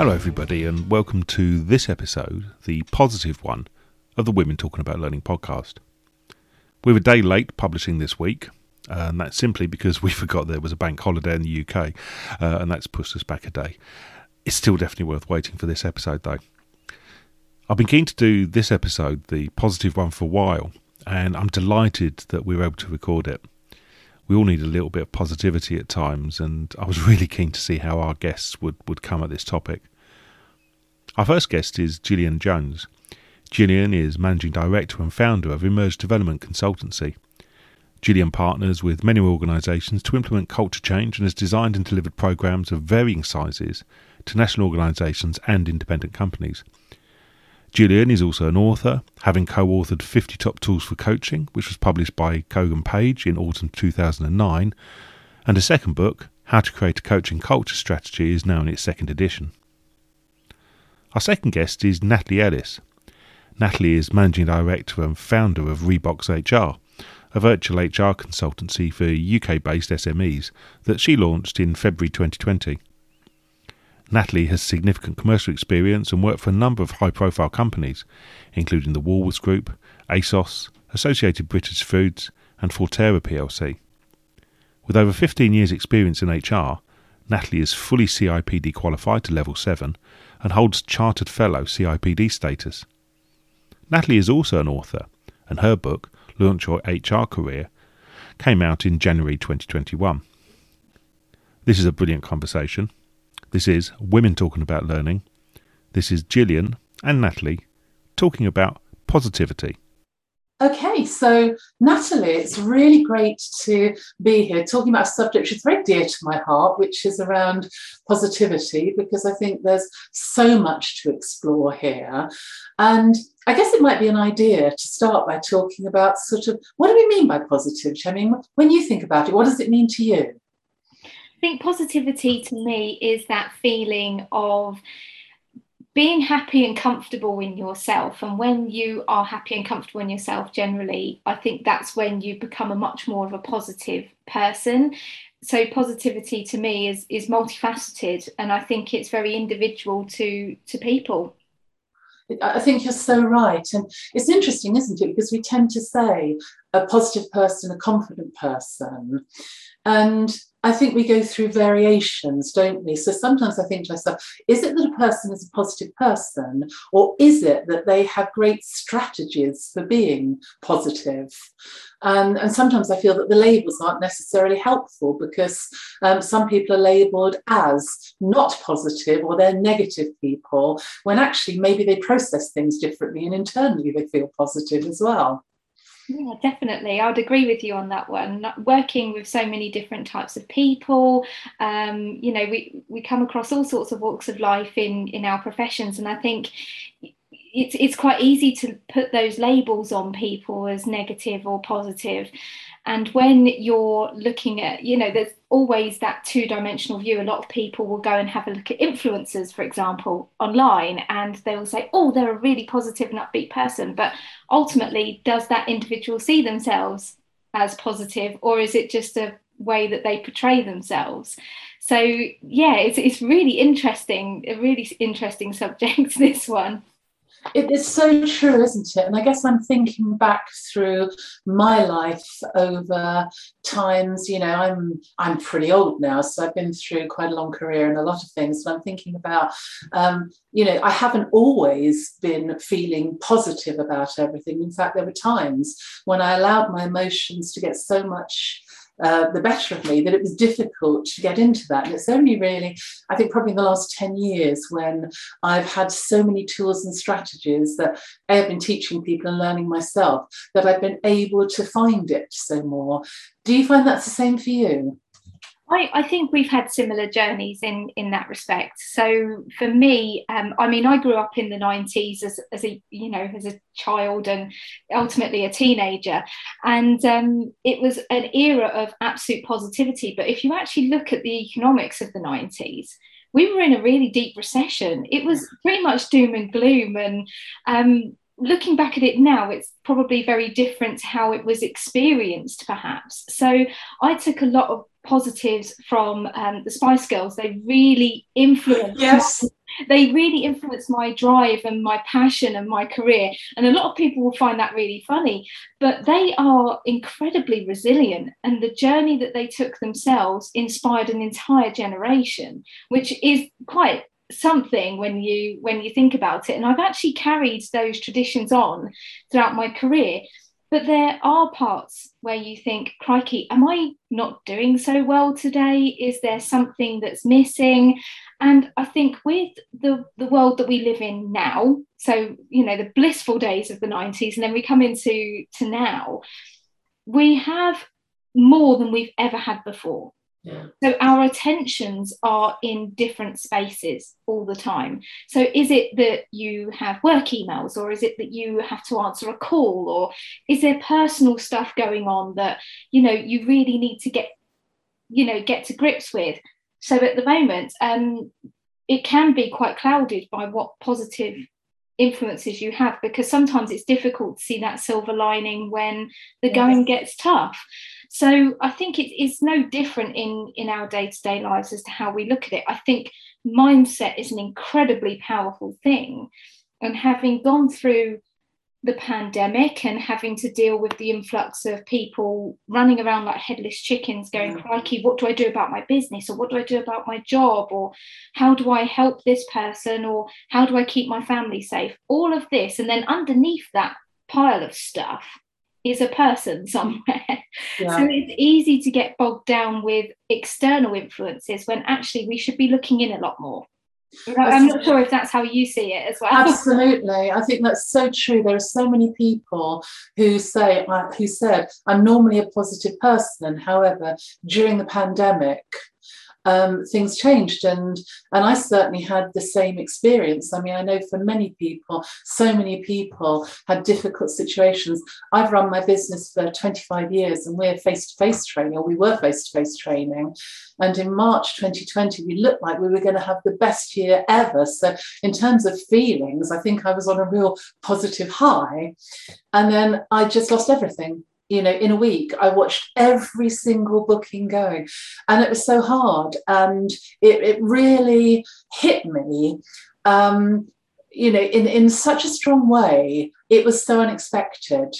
Hello, everybody, and welcome to this episode, the positive one of the Women Talking About Learning podcast. We're a day late publishing this week, and that's simply because we forgot there was a bank holiday in the UK, uh, and that's pushed us back a day. It's still definitely worth waiting for this episode, though. I've been keen to do this episode, the positive one, for a while, and I'm delighted that we were able to record it. We all need a little bit of positivity at times, and I was really keen to see how our guests would, would come at this topic. Our first guest is Gillian Jones. Gillian is Managing Director and founder of Emerge Development Consultancy. Gillian partners with many organisations to implement culture change and has designed and delivered programs of varying sizes to national organisations and independent companies. Gillian is also an author, having co authored 50 Top Tools for Coaching, which was published by Kogan Page in autumn 2009, and a second book, How to Create a Coaching Culture Strategy, is now in its second edition. Our second guest is Natalie Ellis. Natalie is Managing Director and founder of Rebox HR, a virtual HR consultancy for UK based SMEs that she launched in February 2020. Natalie has significant commercial experience and worked for a number of high profile companies, including the Woolworths Group, ASOS, Associated British Foods, and Forterra plc. With over 15 years' experience in HR, Natalie is fully CIPD qualified to level 7 and holds Chartered Fellow CIPD status. Natalie is also an author, and her book, Launch Your HR Career, came out in January 2021. This is a brilliant conversation this is Women Talking About Learning. This is Gillian and Natalie talking about positivity. Okay, so Natalie, it's really great to be here talking about a subject which is very dear to my heart, which is around positivity, because I think there's so much to explore here. And I guess it might be an idea to start by talking about sort of what do we mean by positivity? I mean, when you think about it, what does it mean to you? I think positivity to me is that feeling of being happy and comfortable in yourself. And when you are happy and comfortable in yourself, generally, I think that's when you become a much more of a positive person. So positivity to me is is multifaceted, and I think it's very individual to to people. I think you're so right. And it's interesting, isn't it? Because we tend to say a positive person, a confident person. And I think we go through variations, don't we? So sometimes I think to myself, is it that a person is a positive person, or is it that they have great strategies for being positive? Um, and sometimes I feel that the labels aren't necessarily helpful because um, some people are labeled as not positive or they're negative people, when actually maybe they process things differently and internally they feel positive as well. Yeah, definitely. I would agree with you on that one. Working with so many different types of people, um, you know, we, we come across all sorts of walks of life in in our professions, and I think it's it's quite easy to put those labels on people as negative or positive. And when you're looking at you know there's always that two dimensional view. A lot of people will go and have a look at influencers for example online and they will say oh they're a really positive and upbeat person. But ultimately does that individual see themselves as positive or is it just a way that they portray themselves? So yeah it's, it's really interesting a really interesting subject this one it is so true, isn't it? And I guess I'm thinking back through my life over times. You know, I'm I'm pretty old now, so I've been through quite a long career and a lot of things. And I'm thinking about, um, you know, I haven't always been feeling positive about everything. In fact, there were times when I allowed my emotions to get so much uh, the better of me that it was difficult to get into that. And it's only really, I think, probably in the last 10 years when I've had so many tools and strategies that I have been teaching people and learning myself that I've been able to find it so more. Do you find that's the same for you? I, I, think we've had similar journeys in in that respect. So for me, um, I mean, I grew up in the '90s as, as a you know as a child and ultimately a teenager, and um, it was an era of absolute positivity. But if you actually look at the economics of the '90s, we were in a really deep recession. It was pretty much doom and gloom, and um, looking back at it now, it's probably very different to how it was experienced, perhaps. So I took a lot of positives from um, the Spice Girls. They really influenced yes. they really influence my drive and my passion and my career. And a lot of people will find that really funny, but they are incredibly resilient. And the journey that they took themselves inspired an entire generation, which is quite something when you when you think about it and i've actually carried those traditions on throughout my career but there are parts where you think, crikey, am I not doing so well today? Is there something that's missing? And I think with the, the world that we live in now, so, you know, the blissful days of the 90s, and then we come into to now, we have more than we've ever had before. So our attentions are in different spaces all the time. So is it that you have work emails or is it that you have to answer a call or is there personal stuff going on that you know you really need to get you know get to grips with? So at the moment um it can be quite clouded by what positive influences you have because sometimes it's difficult to see that silver lining when the yes. going gets tough so i think it is no different in in our day-to-day lives as to how we look at it. I think mindset is an incredibly powerful thing. And having gone through the pandemic and having to deal with the influx of people running around like headless chickens going mm. crikey what do i do about my business? Or what do i do about my job? Or how do i help this person? Or how do i keep my family safe? All of this. And then underneath that pile of stuff is a person somewhere yeah. so it's easy to get bogged down with external influences when actually we should be looking in a lot more I'm not sure if that's how you see it as well. Absolutely, I think that's so true. There are so many people who say, uh, who said, "I'm normally a positive person, however, during the pandemic, um, things changed and and I certainly had the same experience. I mean, I know for many people, so many people had difficult situations. I've run my business for 25 years and we're face-to-face training, or we were face-to-face training. And in March 2020, we looked like we were going to have the best year ever. So in terms of feelings, I think I was on a real positive high. And then I just lost everything you know in a week i watched every single booking going. And it was so hard. And it, it really hit me um, you know in, in such a strong way. It was so unexpected.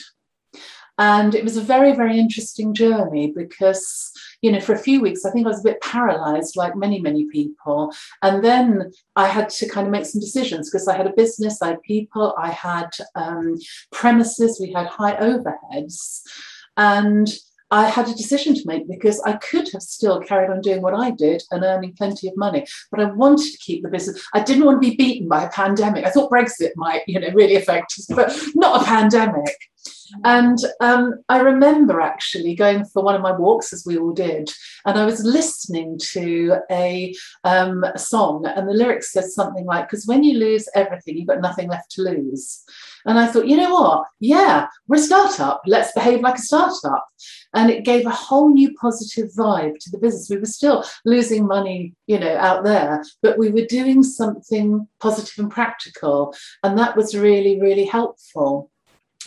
And it was a very very interesting journey because you know for a few weeks i think i was a bit paralyzed like many many people and then i had to kind of make some decisions because i had a business i had people i had um, premises we had high overheads and I had a decision to make because I could have still carried on doing what I did and earning plenty of money, but I wanted to keep the business. I didn't want to be beaten by a pandemic. I thought Brexit might, you know, really affect us, but not a pandemic. And um, I remember actually going for one of my walks, as we all did, and I was listening to a, um, a song, and the lyrics said something like, Because when you lose everything, you've got nothing left to lose. And I thought, you know what? Yeah, we're a startup. Let's behave like a startup. And it gave a whole new positive vibe to the business. We were still losing money, you know, out there, but we were doing something positive and practical. And that was really, really helpful.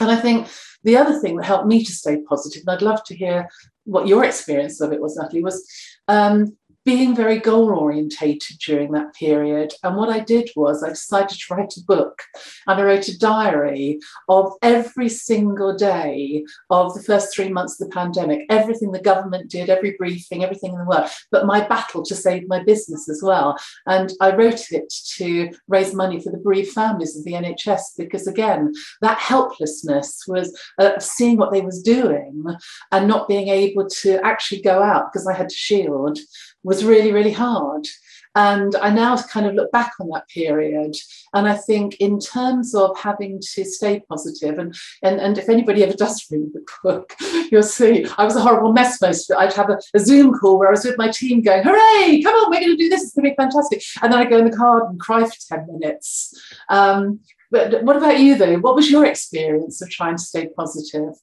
And I think the other thing that helped me to stay positive, and I'd love to hear what your experience of it was, Natalie, was um, being very goal orientated during that period. And what I did was I decided to write a book and I wrote a diary of every single day of the first three months of the pandemic, everything the government did, every briefing, everything in the world, but my battle to save my business as well. And I wrote it to raise money for the bereaved families of the NHS because, again, that helplessness was uh, seeing what they was doing and not being able to actually go out because I had to shield was really, really hard. And I now kind of look back on that period. And I think, in terms of having to stay positive, and, and, and if anybody ever does read the book, you'll see I was a horrible mess most of it. I'd have a, a Zoom call where I was with my team going, Hooray, come on, we're going to do this. It's going to be fantastic. And then I go in the car and cry for 10 minutes. Um, but what about you, though? What was your experience of trying to stay positive?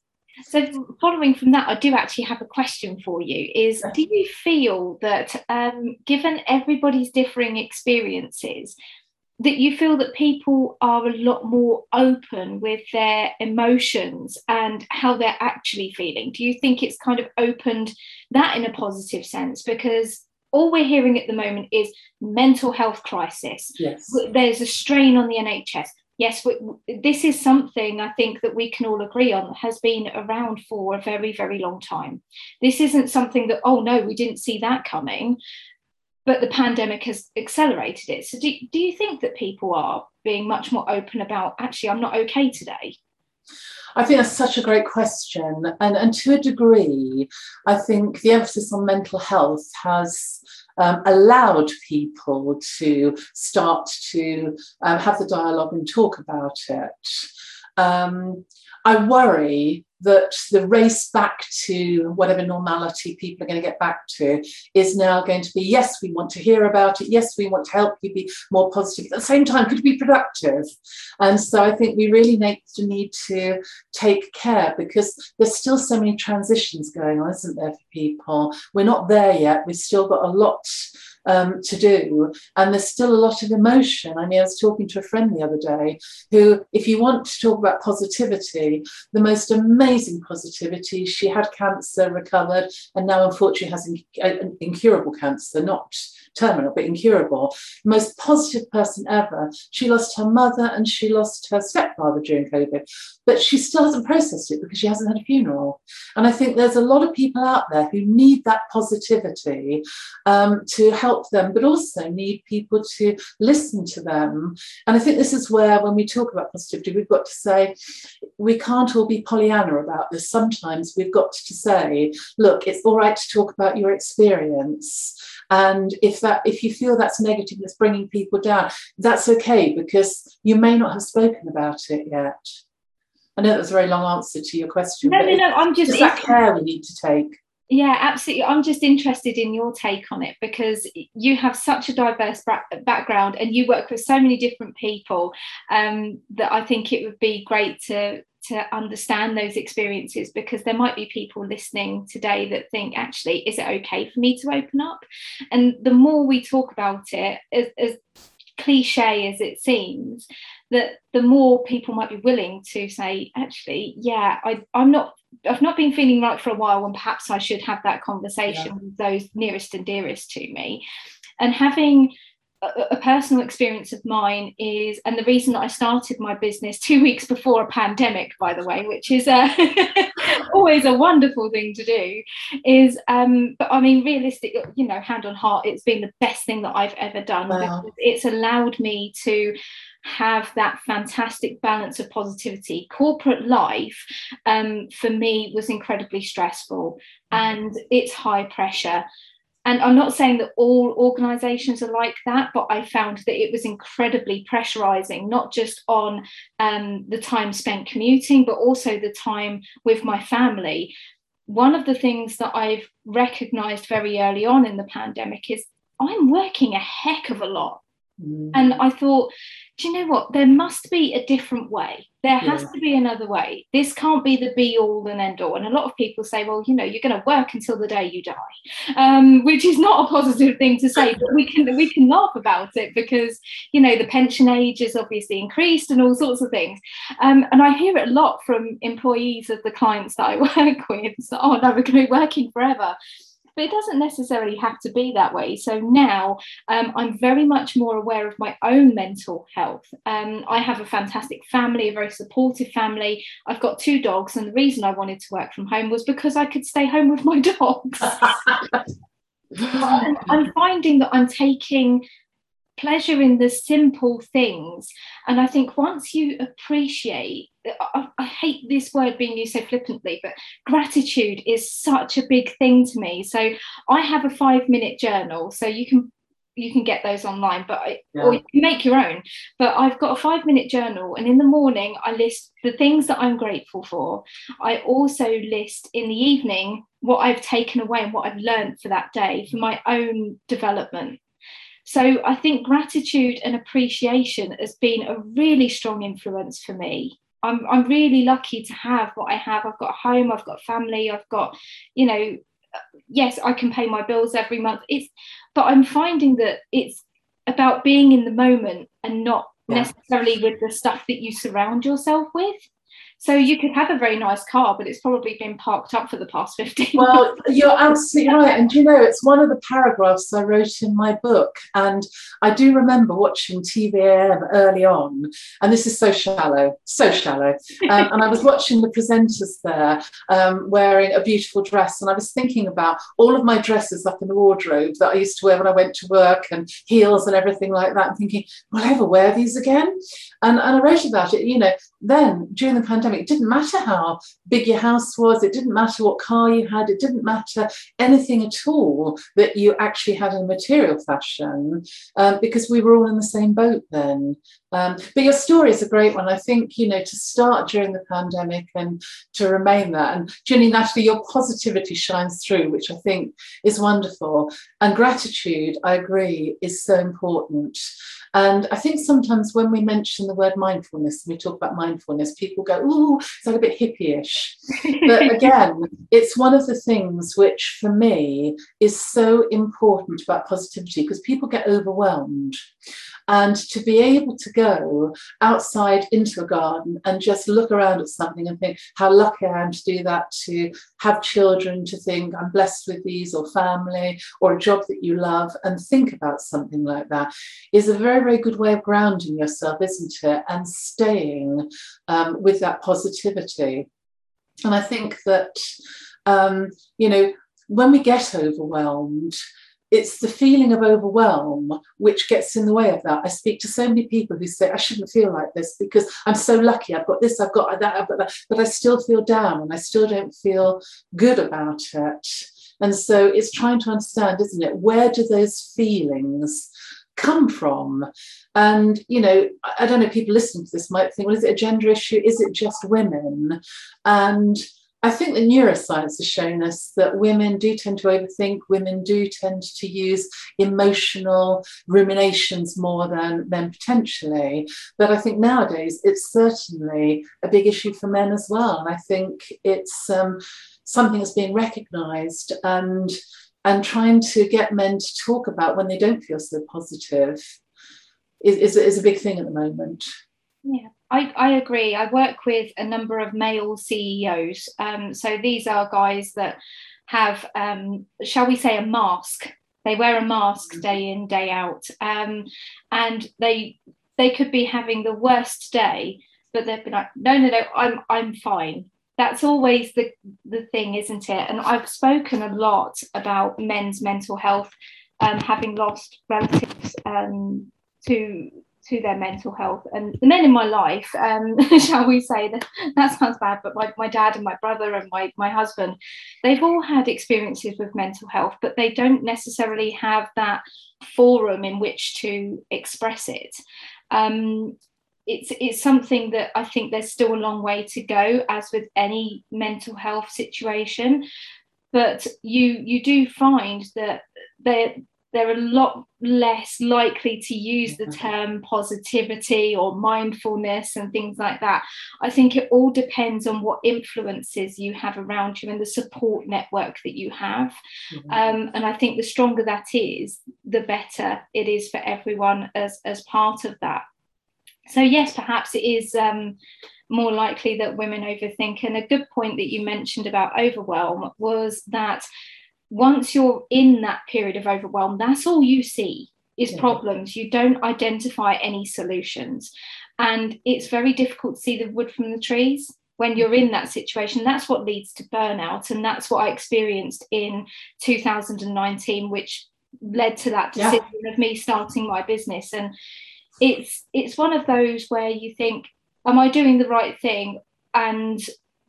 So, following from that, I do actually have a question for you. Is do you feel that, um, given everybody's differing experiences, that you feel that people are a lot more open with their emotions and how they're actually feeling? Do you think it's kind of opened that in a positive sense? Because all we're hearing at the moment is mental health crisis. Yes. There's a strain on the NHS. Yes, this is something I think that we can all agree on has been around for a very, very long time. This isn't something that, oh no, we didn't see that coming, but the pandemic has accelerated it. So, do, do you think that people are being much more open about actually, I'm not okay today? I think that's such a great question. And, and to a degree, I think the emphasis on mental health has um, allowed people to start to um, have the dialogue and talk about it. Um, I worry that the race back to whatever normality people are going to get back to is now going to be yes, we want to hear about it. Yes, we want to help you be more positive. At the same time, could be productive? And so I think we really need to need to take care because there's still so many transitions going on, isn't there, for people? We're not there yet. We've still got a lot um, to do. And there's still a lot of emotion. I mean, I was talking to a friend the other day who, if you want to talk about positivity, the most amazing positivity, she had cancer, recovered, and now unfortunately has in, incurable cancer, not terminal, but incurable. Most positive person ever. She lost her mother and she lost her stepfather during COVID, but she still hasn't processed it because she hasn't had a funeral. And I think there's a lot of people out there who need that positivity um, to help them, but also need people to listen to them. And I think this is where, when we talk about positivity, we've got to say we can't all be Pollyanna about this. Sometimes we've got to say, look, it's all right to talk about your experience. And if that if you feel that's negative, that's bringing people down, that's okay because you may not have spoken about it yet. I know that was a very long answer to your question. No, no, no. I'm just that care we need to take. Yeah, absolutely. I'm just interested in your take on it because you have such a diverse background and you work with so many different people um, that I think it would be great to to understand those experiences because there might be people listening today that think actually is it okay for me to open up and the more we talk about it as, as cliche as it seems that the more people might be willing to say actually yeah I, i'm not i've not been feeling right for a while and perhaps i should have that conversation yeah. with those nearest and dearest to me and having a, personal experience of mine is, and the reason that I started my business two weeks before a pandemic, by the way, which is uh, always a wonderful thing to do, is, um, but I mean, realistic, you know, hand on heart, it's been the best thing that I've ever done wow. it's allowed me to have that fantastic balance of positivity. Corporate life um, for me was incredibly stressful mm-hmm. and it's high pressure and I'm not saying that all organizations are like that, but I found that it was incredibly pressurizing, not just on um, the time spent commuting, but also the time with my family. One of the things that I've recognized very early on in the pandemic is I'm working a heck of a lot. Mm. And I thought, do you know what? There must be a different way. There has yeah. to be another way. This can't be the be all and end all. And a lot of people say, well, you know, you're going to work until the day you die, um, which is not a positive thing to say. But we can we can laugh about it because you know the pension age is obviously increased and all sorts of things. Um, and I hear it a lot from employees of the clients that I work with. So, oh no, we're going to be working forever but it doesn't necessarily have to be that way. So now um, I'm very much more aware of my own mental health. Um, I have a fantastic family, a very supportive family. I've got two dogs, and the reason I wanted to work from home was because I could stay home with my dogs. I'm finding that I'm taking pleasure in the simple things. And I think once you appreciate, I, I, hate this word being used so flippantly, but gratitude is such a big thing to me. So I have a five minute journal. So you can you can get those online, but I, yeah. or you can make your own. But I've got a five minute journal, and in the morning I list the things that I'm grateful for. I also list in the evening what I've taken away and what I've learned for that day for my own development. So I think gratitude and appreciation has been a really strong influence for me. I'm, I'm really lucky to have what I have. I've got a home, I've got family, I've got, you know, yes, I can pay my bills every month. It's, but I'm finding that it's about being in the moment and not yeah. necessarily with the stuff that you surround yourself with. So you could have a very nice car, but it's probably been parked up for the past 15 Well, you're absolutely right. And you know, it's one of the paragraphs I wrote in my book. And I do remember watching TVAM early on. And this is so shallow, so shallow. Um, and I was watching the presenters there um, wearing a beautiful dress. And I was thinking about all of my dresses up in the wardrobe that I used to wear when I went to work and heels and everything like that. And thinking, will I ever wear these again? And, and I wrote about it, you know, then during the pandemic, it didn't matter how big your house was, it didn't matter what car you had, it didn't matter anything at all that you actually had in material fashion um, because we were all in the same boat then. Um, but your story is a great one. I think, you know, to start during the pandemic and to remain that. And Ginny, Natalie, your positivity shines through, which I think is wonderful. And gratitude, I agree, is so important. And I think sometimes when we mention the word mindfulness, and we talk about mindfulness, people go, ooh, it's like a bit hippie-ish. but again, it's one of the things which for me is so important about positivity because people get overwhelmed. And to be able to go outside into a garden and just look around at something and think how lucky I am to do that, to have children, to think I'm blessed with these, or family, or a job that you love, and think about something like that is a very, very good way of grounding yourself, isn't it? And staying um, with that positivity. And I think that, um, you know, when we get overwhelmed, it's the feeling of overwhelm which gets in the way of that. I speak to so many people who say, I shouldn't feel like this because I'm so lucky. I've got this, I've got that, I've got that, but I still feel down and I still don't feel good about it. And so it's trying to understand, isn't it? Where do those feelings come from? And, you know, I don't know, people listening to this might think, well, is it a gender issue? Is it just women? And I think the neuroscience has shown us that women do tend to overthink, women do tend to use emotional ruminations more than men potentially. But I think nowadays it's certainly a big issue for men as well. And I think it's um, something that's being recognized and and trying to get men to talk about when they don't feel so positive is, is, is a big thing at the moment. Yeah. I, I agree. I work with a number of male CEOs. Um, so these are guys that have, um, shall we say, a mask. They wear a mask mm. day in, day out, um, and they they could be having the worst day, but they've been like, no, no, no, I'm I'm fine. That's always the the thing, isn't it? And I've spoken a lot about men's mental health, um, having lost relatives um, to to their mental health. And the men in my life, um, shall we say, that, that sounds bad, but my, my dad and my brother and my, my husband, they've all had experiences with mental health, but they don't necessarily have that forum in which to express it. Um, it's, it's something that I think there's still a long way to go, as with any mental health situation. But you you do find that there they're a lot less likely to use the term positivity or mindfulness and things like that. I think it all depends on what influences you have around you and the support network that you have. Mm-hmm. Um, and I think the stronger that is, the better it is for everyone as, as part of that. So, yes, perhaps it is. Um, more likely that women overthink. And a good point that you mentioned about overwhelm was that once you're in that period of overwhelm, that's all you see is yeah. problems. You don't identify any solutions. And it's very difficult to see the wood from the trees when you're in that situation. That's what leads to burnout. And that's what I experienced in 2019, which led to that decision yeah. of me starting my business. And it's it's one of those where you think, am I doing the right thing? And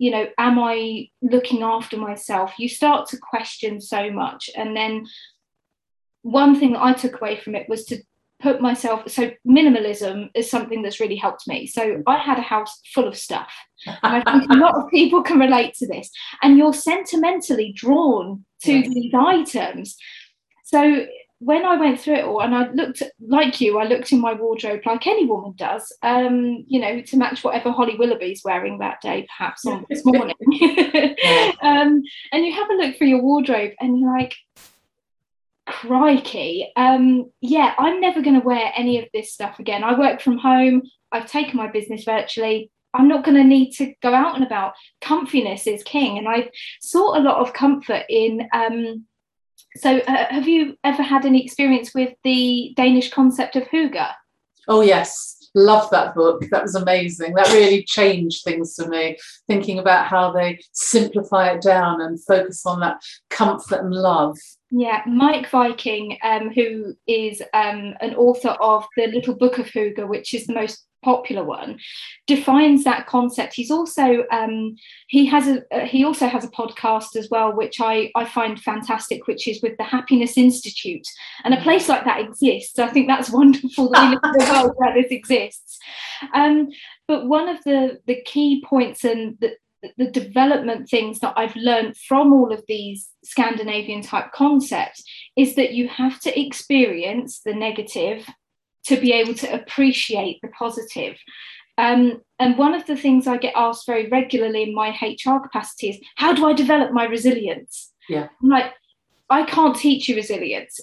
you know, am I looking after myself? You start to question so much. And then one thing that I took away from it was to put myself so minimalism is something that's really helped me so i had a house full of stuff and i think a lot of people can relate to this and you're sentimentally drawn to yes. these items so when I went through it all and I looked like you, I looked in my wardrobe like any woman does, um, you know, to match whatever Holly Willoughby's wearing that day, perhaps on this morning. um, and you have a look through your wardrobe and you're like, crikey, um, yeah, I'm never going to wear any of this stuff again. I work from home, I've taken my business virtually. I'm not going to need to go out and about. Comfiness is king. And I sought a lot of comfort in. Um, so, uh, have you ever had any experience with the Danish concept of hygge? Oh, yes. Love that book. That was amazing. That really changed things for me, thinking about how they simplify it down and focus on that comfort and love. Yeah, Meik Wiking, um, who is um, an author of the Little Book of Hygge, which is the most popular one defines that concept. He's also um, he has a uh, he also has a podcast as well which i i find fantastic which is with the happiness institute. And a mm. place like that exists. I think that's wonderful that we live in a world where this exists. Um, but one of the the key points and the the development things that I've learned from all of these Scandinavian type concepts is that you have to experience the negative to be able to appreciate the positive. Um, and one of the things I get asked very regularly in my HR capacity is, how do I develop my resilience? Yeah. I'm like, I can't teach you resilience.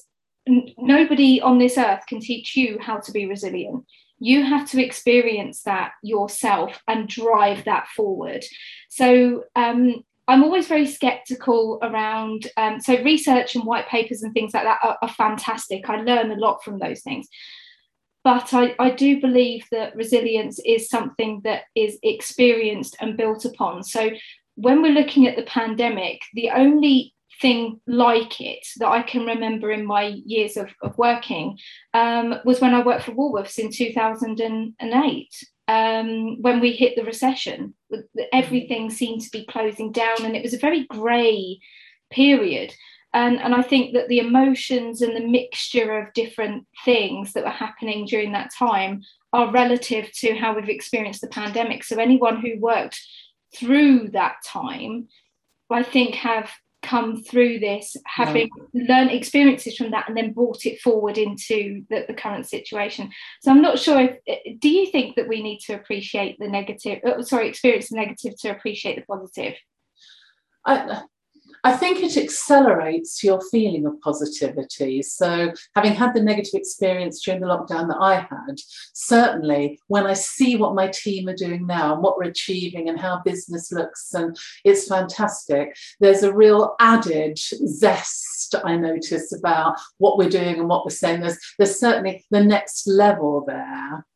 N- nobody on this earth can teach you how to be resilient. You have to experience that yourself and drive that forward. So um, I'm always very skeptical around. Um, so research and white papers and things like that are, are fantastic. I learn a lot from those things but I, I do believe that resilience is something that is experienced and built upon. So when we're looking at the pandemic, the only thing like it that I can remember in my years of, of working um, was when I worked for Woolworths in 2008. Um, when we hit the recession, everything seemed to be closing down, and it was a very grey period. And, and I think that the emotions and the mixture of different things that were happening during that time are relative to how we've experienced the pandemic. So anyone who worked through that time, I think, have come through this having learned experiences from that and then brought it forward into the, the, current situation. So i'm not sure if do you think that we need to appreciate the negative uh, sorry experience the negative to appreciate the positive? I, I think it accelerates your feeling of positivity. So, having had the negative experience during the lockdown that I had, certainly when I see what my team are doing now and what we're achieving and how business looks, and it's fantastic, there's a real added zest I notice about what we're doing and what we're saying. There's, there's certainly the next level there.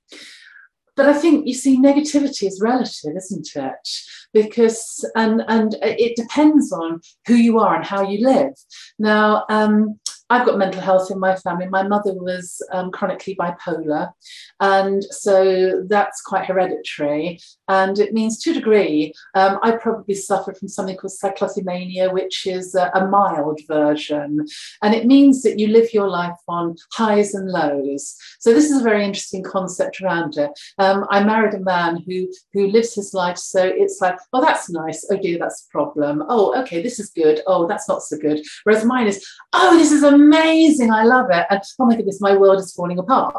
But I think you see, negativity is relative, isn't it? Because and and it depends on who you are and how you live. Now, um, I've got mental health in my family. My mother was um, chronically bipolar, and so that's quite hereditary. And it means to a degree, um, I probably suffered from something called cyclothymia, which is a, a, mild version. And it means that you live your life on highs and lows. So this is a very interesting concept around it. Um, I married a man who who lives his life so it's like, oh, that's nice. Oh dear, that's a problem. Oh, okay, this is good. Oh, that's not so good. Whereas mine is, oh, this is amazing. I love it. And oh my goodness, my world is falling apart.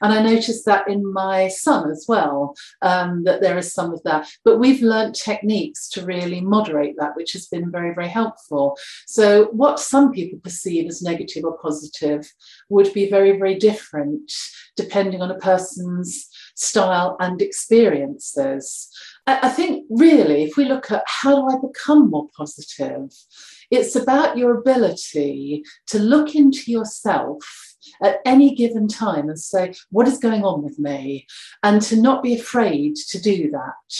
And I noticed that in my son as well, um, that there is some of that. But we've learned techniques to really moderate that, which has been very, very helpful. So, what some people perceive as negative or positive would be very, very different depending on a person's style and experiences. I think really, if we look at how do I become more positive, it's about your ability to look into yourself at any given time and say, What is going on with me? And to not be afraid to do that.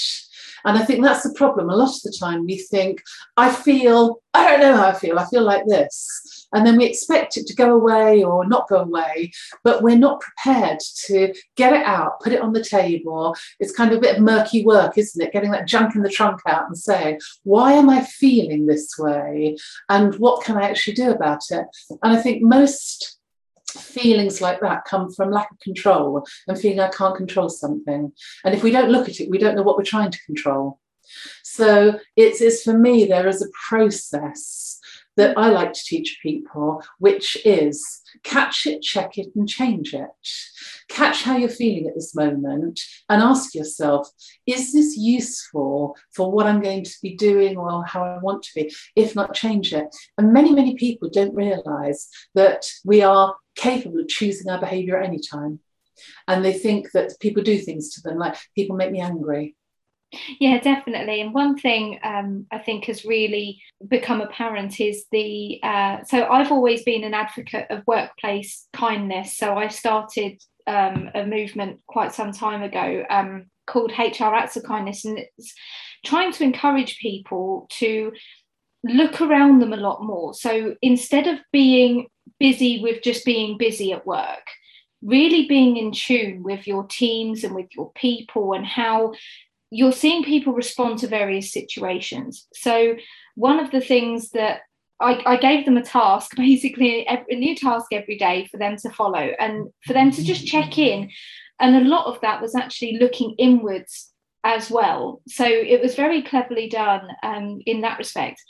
And I think that's the problem. A lot of the time we think, I feel, I don't know how I feel, I feel like this. And then we expect it to go away or not go away, but we're not prepared to get it out, put it on the table. It's kind of a bit of murky work, isn't it? Getting that junk in the trunk out and saying, why am I feeling this way? And what can I actually do about it? And I think most feelings like that come from lack of control and feeling I can't control something. And if we don't look at it, we don't know what we're trying to control. So it's, it's for me, there is a process that I like to teach people, which is catch it, check it, and change it. Catch how you're feeling at this moment and ask yourself, is this useful for what I'm going to be doing or how I want to be? If not, change it. And many, many people don't realize that we are capable of choosing our behavior at any time. And they think that people do things to them, like people make me angry. Yeah, definitely. And one thing um, I think has really become apparent is the. Uh, so I've always been an advocate of workplace kindness. So I started um, a movement quite some time ago um, called HR Acts of Kindness, and it's trying to encourage people to look around them a lot more. So instead of being busy with just being busy at work, really being in tune with your teams and with your people and how you're seeing people respond to various situations. So one of the things that I, I, gave them a task, basically a new task every day for them to follow and for them to just check in. And a lot of that was actually looking inwards as well. So it was very cleverly done um, in that respect.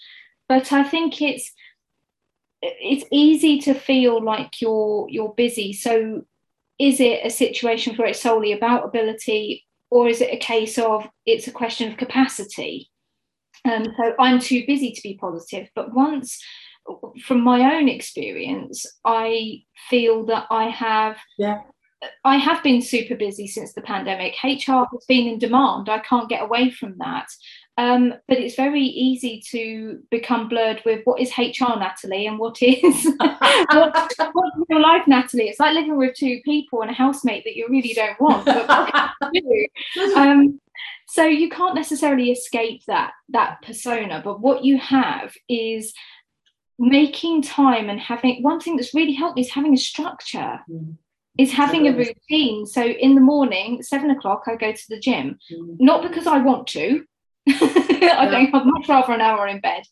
But I think it's it's easy to feel like you're you're busy. So is it a situation where it's solely about ability, or is it a case of it's a question of capacity? Um, so I'm too busy to be positive. But once, from my own experience, I feel that I have. Yeah. I have been super busy since the pandemic. HR has been in demand. I can't get away from that. Um, but it's very easy to become blurred with what is HR, Natalie, and what is what, what's real life, Natalie. It's like living with two people and a housemate that you really don't want. do? Um, so you can't necessarily escape that that persona. But what you have is making time and having one thing that's really helped me is having a structure. Mm is having a routine. So in the morning, seven o'clock, I go to the gym, mm. not because I want to, I think I'd much rather an hour in bed.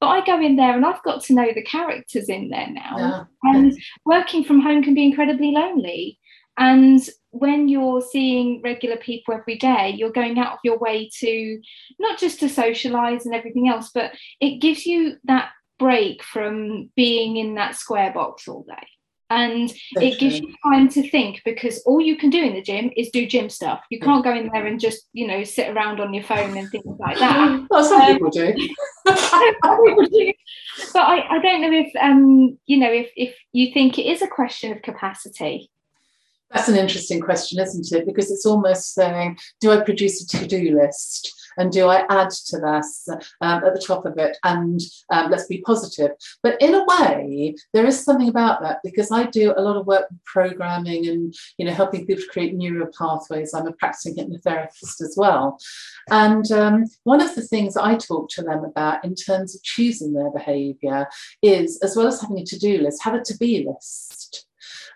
But I go in there and I've got to know the characters in there now. And working from home can be incredibly lonely. And when you're seeing regular people every day, you're going out of your way to not just to socialize and everything else, but it gives you that break from being in that square box all day and it gives you time to think because all you can do in the gym is do gym stuff. You can't go in there and just you know sit around on your phone and things like that. Well some um, people do. But I, I don't know if um you know if if you think it is a question of capacity. That's an interesting question isn't it? Because it's almost saying do i produce a to-do list and do I add to this um, at the top of it? And um, let's be positive. But in a way, there is something about that because I do a lot of work with programming and you know helping people to create neural pathways. I'm a practicing hypnotherapist as well. And um, one of the things I talk to them about in terms of choosing their behavior is, as well as having a to do list, have a to be list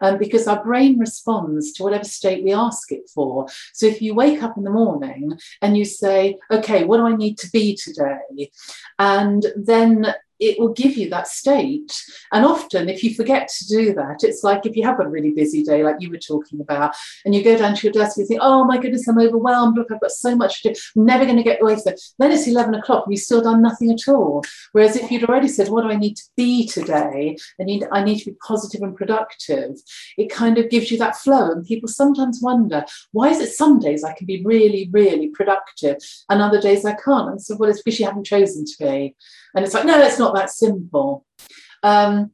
um, because our brain responds to whatever state we ask it for. So if you wake up in the morning and you say, okay, what do I need to be today? And then it will give you that state. And often, if you forget to do that, it's like if you have a really busy day, like you were talking about, and you go down to your desk and you think, oh my goodness, I'm overwhelmed. Look, I've got so much to do. I'm never going to get away from it. Then it's 11 o'clock and you've still done nothing at all. Whereas if you'd already said, what do I need to be today? I need, I need to be positive and productive. It kind of gives you that flow. And people sometimes wonder, why is it some days I can be really, really productive and other days I can't? And so, well, it's because you haven't chosen to be. And it's like, no, it's not that simple. Um,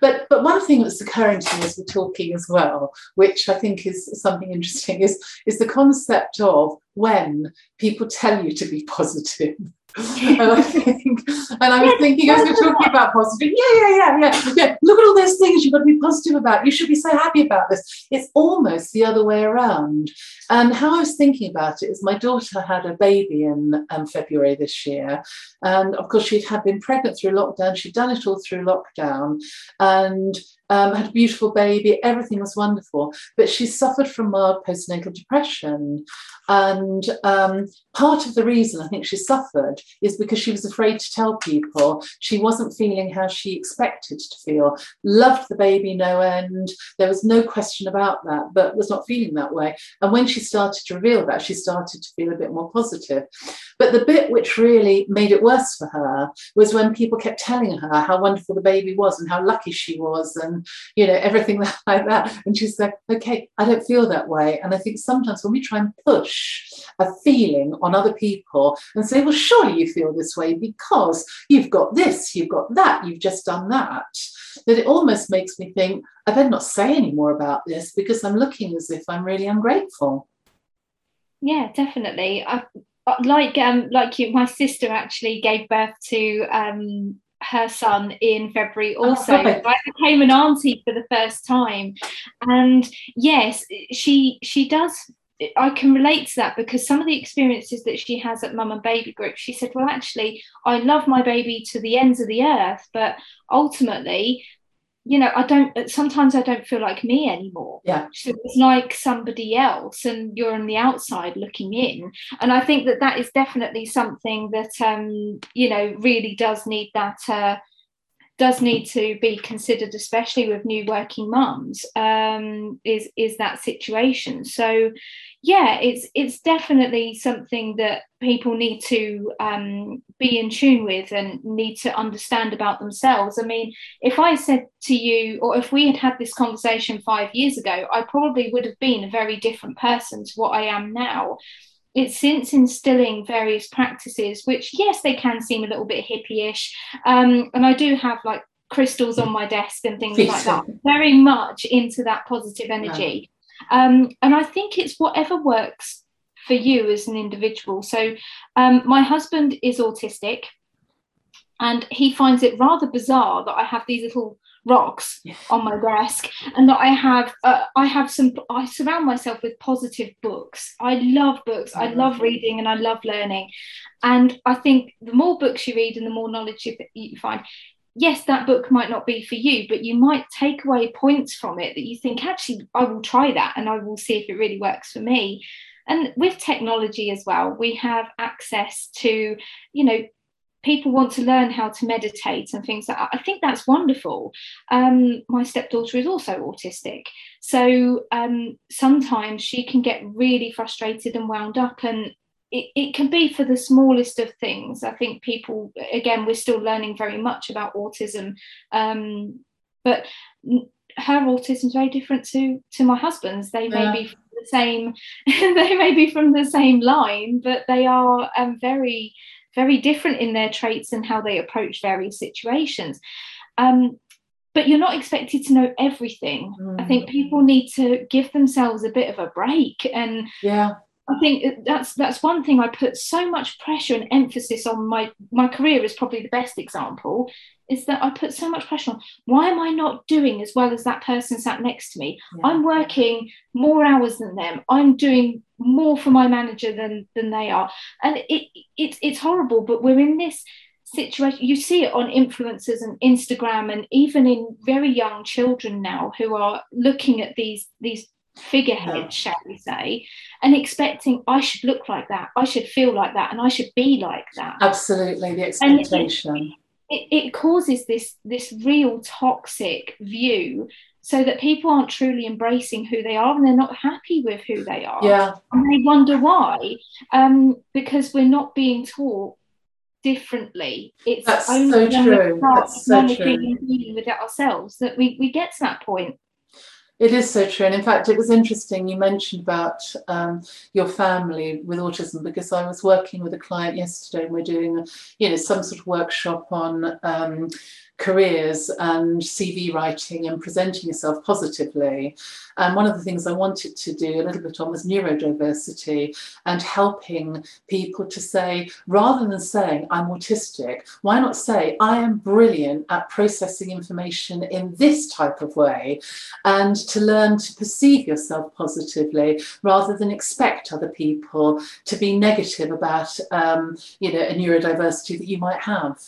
but but one thing that's occurring to me as we're talking as well, which I think is something interesting, is is the concept of when people tell you to be positive and I think, and I was thinking as we're talking about positive, yeah, yeah, yeah, yeah, yeah. Look at all those things you've got to be positive about. You should be so happy about this. It's almost the other way around. And how I was thinking about it is my daughter had a baby in um, February this year. And of course, she'd had been pregnant through lockdown. She'd done it all through lockdown. And um, had a beautiful baby, everything was wonderful. But she suffered from mild postnatal depression. And um, part of the reason I think she suffered is because she was afraid to tell people she wasn't feeling how she expected to feel. Loved the baby no end. There was no question about that, but was not feeling that way. And when she started to reveal that, she started to feel a bit more positive. But the bit which really made it worse for her was when people kept telling her how wonderful the baby was and how lucky she was and you know everything like that. And she's like, okay, I don't feel that way. And I think sometimes when we try and push a feeling on other people and say, well, surely you feel this way because you've got this, you've got that, you've just done that, that it almost makes me think, I better not say any more about this because I'm looking as if I'm really ungrateful. Yeah, definitely. I, like um like you my sister actually gave birth to um her son in February Oh, also. right. I became an auntie for the first time. And yes, she she does I can relate to that because some of the experiences that she has at mum and baby group, she said, Well, actually, I love my baby to the ends of the earth, but ultimately, you know, I don't sometimes I don't feel like me anymore. Yeah. So it's like somebody else, and you're on the outside looking in. And I think that that is definitely something that um, you know, really does need that uh does need to be considered, especially with new working mums, um, is is that situation. So, yeah, it's it's definitely something that people need to um, be in tune with and need to understand about themselves. I mean, if I said to you, or if we had had this conversation five years ago, I probably would have been a very different person to what I am now it's since instilling various practices, which yes, they can seem a little bit hippie-ish, um, and I do have like crystals on my desk and things like that. Very much into that positive energy, um, and I think it's whatever works for you as an individual. So, um, my husband is autistic, and he finds it rather bizarre that I have these little rocks on my desk and that I have uh, I have some I surround myself with positive books. I love books. I love reading and I love learning. And I think the more books you read and the more knowledge you, you find, yes, that book might not be for you, but you might take away points from it that you think, actually, I will try that and I will see if it really works for me. And with technology as well, we have access to, you know, people want to learn how to meditate and things like that. I think that's wonderful. Um, my stepdaughter is also autistic. So um, sometimes she can get really frustrated and wound up and it, it can be for the smallest of things. I think people, again, we're still learning very much about autism, um, but her autism is very different to to my husband's. They may Yeah. be from the same, they may be from the same line, but they are um, very, very different in their traits and how they approach various situations. Um, but you're not expected to know everything. I Mm. think people need to give themselves a bit of a break and Yeah. I think that's that's one thing I put so much pressure and emphasis on my my career is probably the best example is that I put so much pressure on why am I not doing as well as that person sat next to me? Yeah. I'm working more hours than them. I'm doing more for my manager than than they are. And it it's it's horrible but we're in this situation you see it on influencers and Instagram and even in very young children now who are looking at these these figureheads Yeah. shall we say and expecting I should look like that, I should feel like that, and I should be like that. Absolutely. The it- expectation. It, it causes this this real toxic view, so that people aren't truly embracing who they are and they're not happy with who they are, Yeah. and they wonder why, um, because we're not being taught differently. It's That's only so when we true. start That's so true. dealing with it ourselves that we we get to that point. It is so true. And in fact, it was interesting you mentioned about um, your family with autism because I was working with a client yesterday and we're doing, you know, some sort of workshop on um, careers and CV writing and presenting yourself positively. And one of the things I wanted to do a little bit on was neurodiversity and helping people to say, rather than saying, I'm autistic, why not say, I am brilliant at processing information in this type of way? and to learn to perceive yourself positively rather than expect other people to be negative about um, you know a neurodiversity that you might have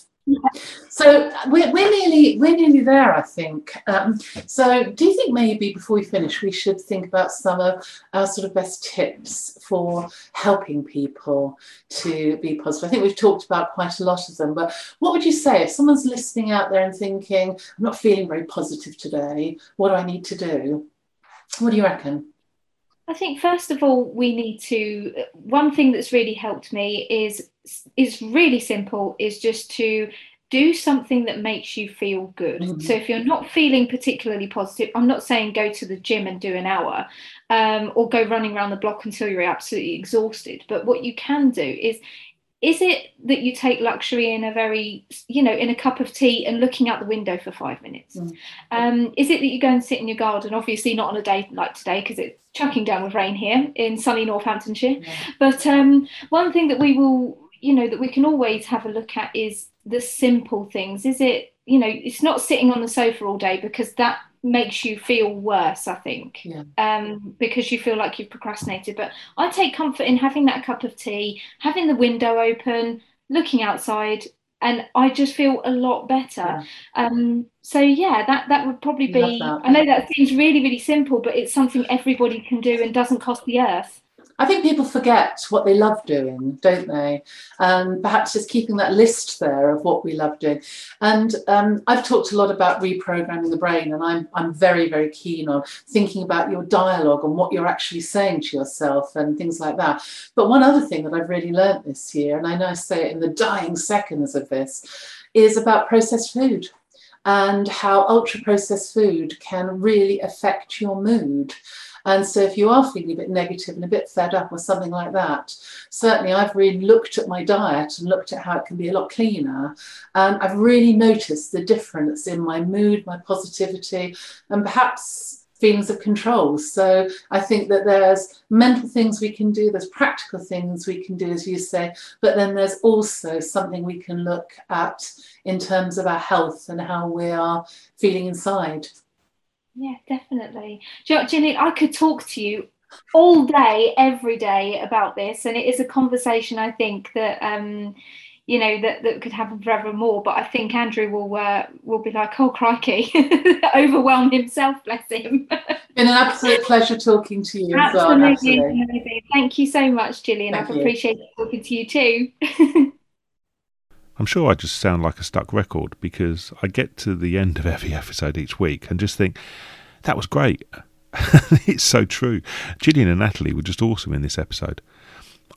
so we're, we're nearly we're nearly there i think. Um, so do you think maybe before we finish we should think about some of our sort of best tips for helping people to be positive? I think we've talked about quite a lot of them but what would you say if someone's listening out there and thinking i'm not feeling very positive today. What do i need to do? What do you reckon I think first of all we need to one thing that's really helped me is is really simple is just to do something that makes you feel good. Mhm. So if you're not feeling particularly positive, I'm not saying go to the gym and do an hour um, or go running around the block until you're absolutely exhausted. But what you can do is is it that you take luxury in a very you know in a cup of tea and looking out the window for five minutes mm. um, is it that you go and sit in your garden obviously not on a day like today because it's chucking down with rain here in sunny northamptonshire yeah. but um, one thing that we will you know that we can always have a look at is the simple things is it you know it's not sitting on the sofa all day because that makes you feel worse i think yeah. um, because you feel like you've procrastinated but i take comfort in having that cup of tea having the window open looking outside and i just feel a lot better yeah. Um, so yeah that that would probably be i know that seems really really simple but it's something everybody can do and doesn't cost the earth I think people forget what they love doing, don't they? And perhaps just keeping that list there of what we love doing. And um, I've talked a lot about reprogramming the brain, and I'm, I'm very, very keen on thinking about your dialogue and what you're actually saying to yourself and things like that. But one other thing that I've really learnt this year, and I know I say it in the dying seconds of this, is about processed food and how ultra processed food can really affect your mood. And so if you are feeling a bit negative and a bit fed up or something like that, certainly I've really looked at my diet and looked at how it can be a lot cleaner. And I've really noticed the difference in my mood, my positivity, and perhaps feelings of control. So I think that there's mental things we can do, there's practical things we can do, as you say, but then there's also something we can look at in terms of our health and how we are feeling inside. Yeah, definitely. Jenny. I could talk to you all day, every day about this, and it is a conversation I think that um, you know that, that could happen forevermore. But I think Andrew will uh, will be like, oh crikey, overwhelm himself, bless him. Been an absolute pleasure talking to you. Absolutely, well, absolutely. Thank you so much, Gillian. Thank I've you. appreciated talking to you too. I'm sure I just sound like a stuck record because I get to the end of every episode each week and just think, that was great. it's so true. Gillian and Natalie were just awesome in this episode.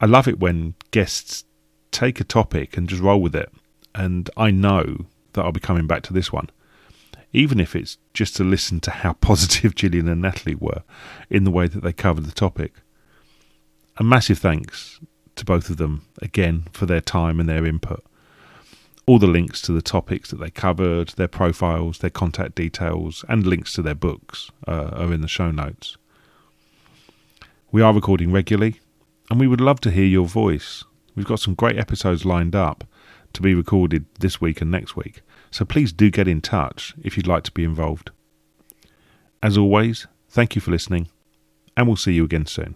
I love it when guests take a topic and just roll with it. And I know that I'll be coming back to this one, even if it's just to listen to how positive Gillian and Natalie were in the way that they covered the topic. A massive thanks to both of them again for their time and their input. All the links to the topics that they covered, their profiles, their contact details, and links to their books uh, are in the show notes. We are recording regularly, and we would love to hear your voice. We've got some great episodes lined up to be recorded this week and next week, so please do get in touch if you'd like to be involved. As always, thank you for listening, and we'll see you again soon.